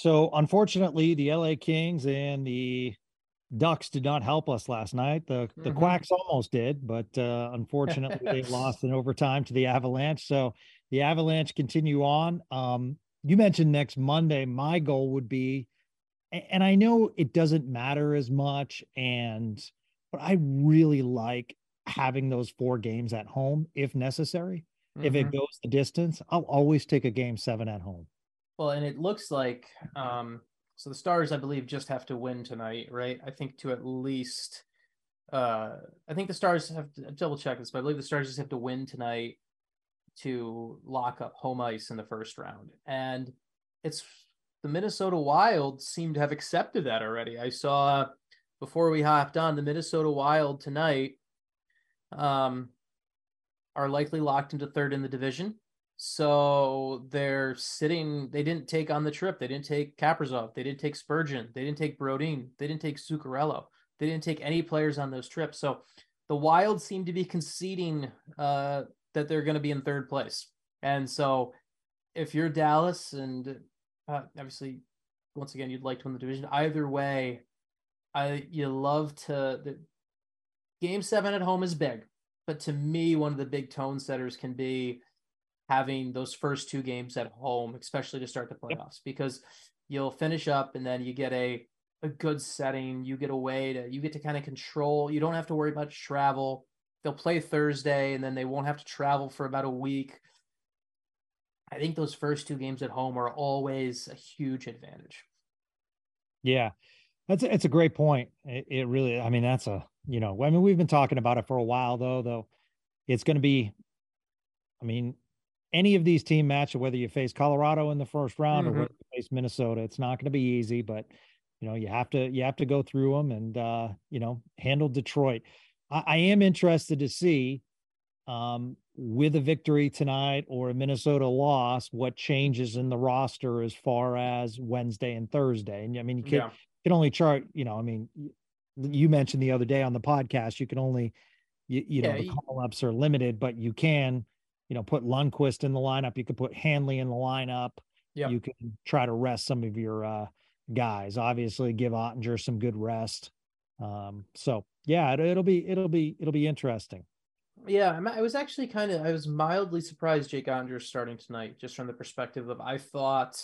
So unfortunately, the LA Kings and the Ducks did not help us last night. The the Mhm. Quacks almost did, but uh, unfortunately, they lost in overtime to the Avalanche. So the Avalanche continue on. Um, you mentioned next Monday. My goal would be, and I know it doesn't matter as much, and but I really like having those four games at home if necessary. If it Mhm. goes the distance, I'll always take a game seven at home. Well, and it looks like um, so the Stars, I believe, just have to win tonight, right? I think to at least, uh, I think the Stars have to double check this, but I believe the Stars just have to win tonight to lock up home ice in the first round, and it's the Minnesota Wild seem to have accepted that already. I saw before we hopped on the Minnesota Wild tonight. Um, are likely locked into third in the division. So they're sitting. They didn't take on the trip. They didn't take Kaprizov. They didn't take Spurgeon. They didn't take Brodin. They didn't take Zuccarello. They didn't take any players on those trips. So the Wild seem to be conceding uh, that they're going to be in third place. And so if you're Dallas, and uh, obviously, once again, you'd like to win the division. Either way, I you love to the game seven at home is big, but to me, one of the big tone setters can be having those first two games at home, especially to start the playoffs, because you'll finish up and then you get a a good setting. You get a way to you get to kind of control. You don't have to worry about travel. They'll play Thursday and then they won't have to travel for about a week. I think those first two games at home are always a huge advantage. Yeah, that's a, it's a great point. It, it really, I mean, that's a you know, I mean, we've been talking about it for a while though. Though it's going to be, I mean, any of these team matches, whether you face Colorado in the first round Mhm. or whether you face Minnesota, it's not going to be easy. But you know, you have to you have to go through them and uh, you know handle Detroit. I, I am interested to see um, with a victory tonight or a Minnesota loss, what changes in the roster as far as Wednesday and Thursday. And I mean, you can Yeah. can only chart, you know, I mean, you mentioned the other day on the podcast, you can only, you, you know, the call ups are limited, but you can, you know, put Lundkvist in the lineup. You could put Hanley in the lineup. Yep. You can try to rest some of your uh, guys. Obviously, give Oettinger some good rest. Um, so yeah, it, it'll be it'll be it'll be interesting. Yeah, I'm- I was actually kind of I was mildly surprised Jake Oettinger starting tonight, just from the perspective of I thought.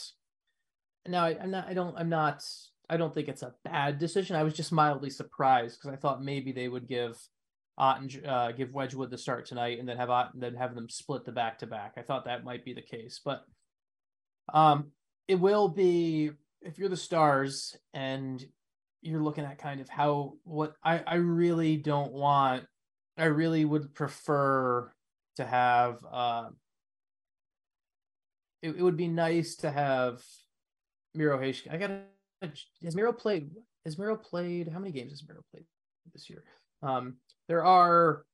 Now I, I'm not. I don't. I'm not. I don't think it's a bad decision. I was just mildly surprised because I thought maybe they would give Oettinger, uh, give Wedgewood the start tonight, and then have Ott, then have them split the back to back. I thought that might be the case, but um, it will be if you're the Stars and you're looking at kind of how what I I really don't want I really would prefer to have. Uh, it, it would be nice to have Miro Heish. I gotta. Has Miro played? Has Miro played? How many games has Miro played this year? Um, there are.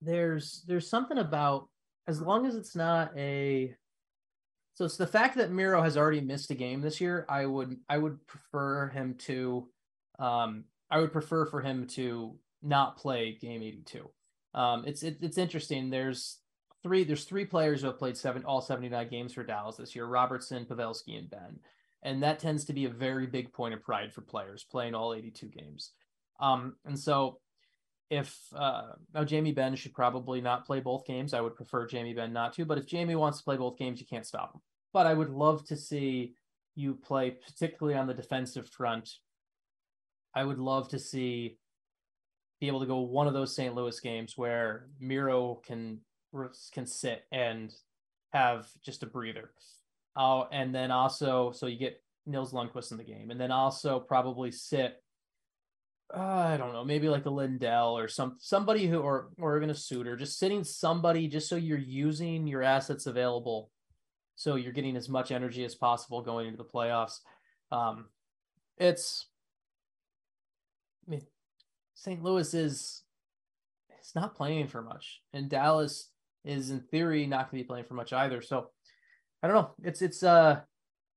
There's there's something about as long as it's not a. So it's the fact that Miro has already missed a game this year. I would I would prefer him to. Um, I would prefer for him to not play game 82. Um, it's it, it's interesting. There's three there's three players who have played seven all 79 games for Dallas this year: Robertson, Pavelski, and Benn. And that tends to be a very big point of pride for players playing all 82 games. Um, and so if uh, now Jamie Benn should probably not play both games. I would prefer Jamie Benn not to, but if Jamie wants to play both games, you can't stop him. But I would love to see you play, particularly on the defensive front. I would love to see be able to go one of those St. Louis games where Miro can can sit and have just a breather. Oh, and then also, so you get Nils Lundkvist in the game, and then also probably sit. Uh, I don't know, maybe like a Lindell or some somebody who, or or even a Suter, just sitting somebody just so you're using your assets available, so you're getting as much energy as possible going into the playoffs. Um, it's, I mean, St. Louis is, it's not playing for much, and Dallas is in theory not going to be playing for much either. So I don't know. It's it's uh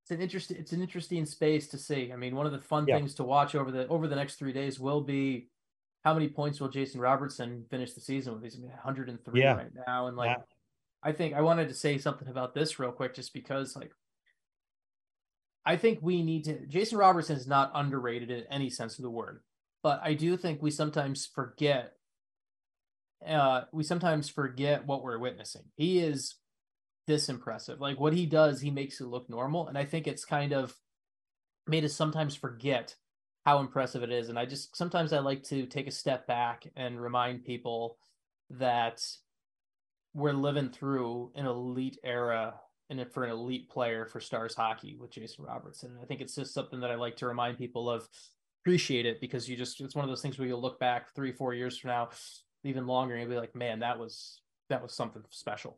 it's an interesting it's an interesting space to see. I mean, one of the fun yeah. things to watch over the over the next three days will be how many points will Jason Robertson finish the season with? He's 103 yeah. right now, and like yeah. I think I wanted to say something about this real quick, just because like I think we need to. Jason Robertson is not underrated in any sense of the word, but I do think we sometimes forget. Uh, we sometimes forget what we're witnessing. He is this impressive. Like what he does, he makes it look normal. And I think it's kind of made us sometimes forget how impressive it is. And I just sometimes I like to take a step back and remind people that we're living through an elite era and for an elite player for Stars hockey with Jason Robertson. I think it's just something that I like to remind people of appreciate it because you just it's one of those things where you'll look back three, four years from now, even longer, and you'll be like, man, that was that was something special.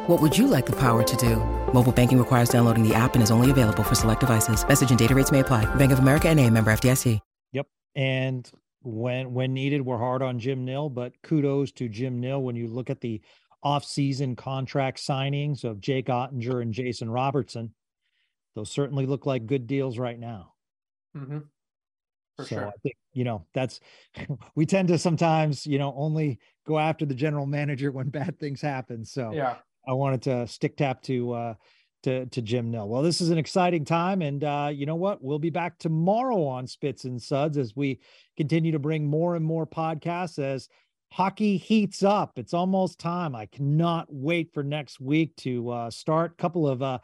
What would you like the power to do? Mobile banking requires downloading the app and is only available for select devices. Message and data rates may apply. Bank of America and a member FDIC. Yep. And when when needed, we're hard on Jim Nill, but kudos to Jim Nill when you look at the offseason contract signings of Jake Oettinger and Jason Robertson. Those certainly look like good deals right now. Mm-hmm. For so sure. I think, you know, that's we tend to sometimes, you know, only go after the general manager when bad things happen. So yeah, I wanted to stick tap to uh to to Jim Nill. Well, this is an exciting time, and uh, you know what? We'll be back tomorrow on Spits and Suds as we continue to bring more and more podcasts as hockey heats up. It's almost time. I cannot wait for next week to uh, start. Couple of uh,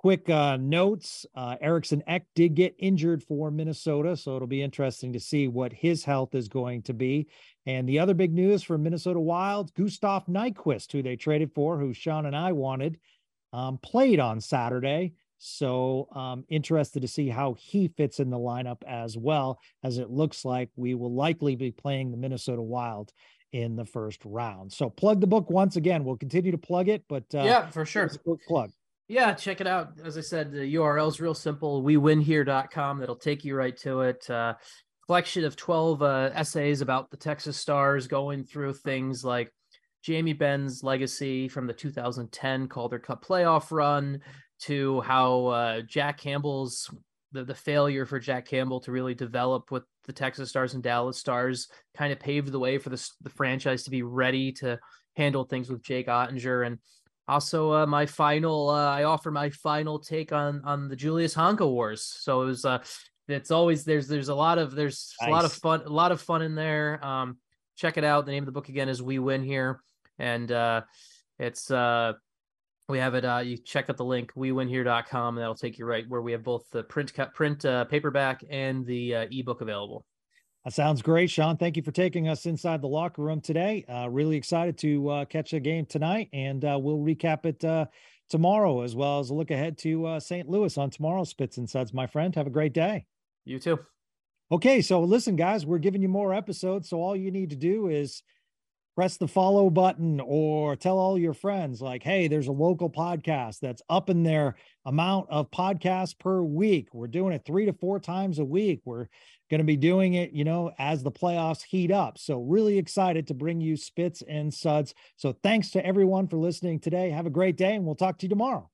quick uh, notes: uh, Eriksson Ek did get injured for Minnesota, so it'll be interesting to see what his health is going to be. And the other big news for Minnesota Wild: Gustav Nyquist, who they traded for, who Sean and I wanted um, played on Saturday. So um, interested to see how he fits in the lineup as well, as it looks like we will likely be playing the Minnesota Wild in the first round. So plug the book once again. We'll continue to plug it, but uh, yeah, for sure. Plug. Yeah, check it out. As I said, the URL is real simple. WeWinHere.com. That'll take you right to it. Uh, collection of 12 uh, essays about the Texas Stars going through things like Jamie Benn's legacy from the 2010 Calder Cup playoff run to how uh, Jack Campbell's the, the failure for Jack Campbell to really develop with the Texas Stars and Dallas Stars kind of paved the way for the, the franchise to be ready to handle things with Jake Oettinger and also uh, my final uh, I offer my final take on on the Julius Honka Wars. So it was uh it's always there's there's a lot of there's nice. a lot of fun a lot of fun in there. Um check it out. The name of the book again is We Win Here and uh, it's uh, we have it. Uh, you check out the link wewinhere.com, and that'll take you right where we have both the print cut print uh, paperback and the uh, ebook available. That sounds great, Sean. Thank you for taking us inside the locker room today. Uh, really excited to uh, catch a game tonight, and uh, we'll recap it uh, tomorrow as well as a look ahead to uh, St. Louis on tomorrow's Spits and Suds. My friend, have a great day. You too. Okay, so listen, guys, we're giving you more episodes, so all you need to do is press the follow button or tell all your friends like hey there's a local podcast that's up in their amount of podcasts per week. We're doing it three to four times a week. We're going to be doing it you know as the playoffs heat up. So really excited to bring you spits and suds. So thanks to everyone for listening today. Have a great day and we'll talk to you tomorrow